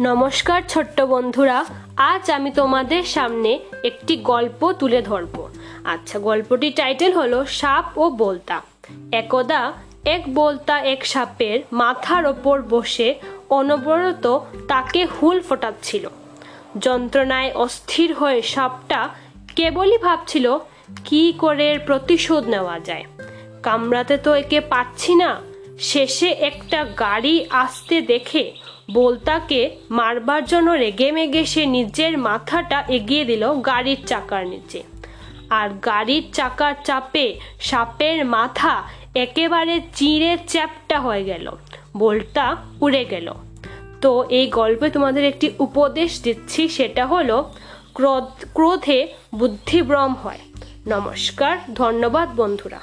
নমস্কার ছোট্ট বন্ধুরা, আজ আমি তোমাদের সামনে একটি গল্প তুলে ধরব। আচ্ছা গল্পটি টাইটেল হলো সাপ ও বলতা। একদা এক বলতা এক সাপের মাথার ওপর বসে অনবরত তাকে হুল ফোটাচ্ছিল। যন্ত্রণায় অস্থির হয়ে সাপটা কেবলই ভাবছিল, কি করে প্রতিশোধ নেওয়া যায়? কামড়াতে তো একে পাচ্ছি না। শেষে একটা গাড়ি আসতে দেখে বলতাকে মারবার জন্য রেগে মেগে সে নিজের মাথাটা এগিয়ে দিল গাড়ির চাকার নিচে। আর গাড়ির চাকার চাপে সাপের মাথা একেবারে চিঁড়ে চ্যাপটা হয়ে গেল। বলটা উড়ে গেল। তো এই গল্পে তোমাদের একটি উপদেশ দিচ্ছি, সেটা হলো, ক্রোধ ক্রোধে বুদ্ধিভ্রম হয়। নমস্কার, ধন্যবাদ বন্ধুরা।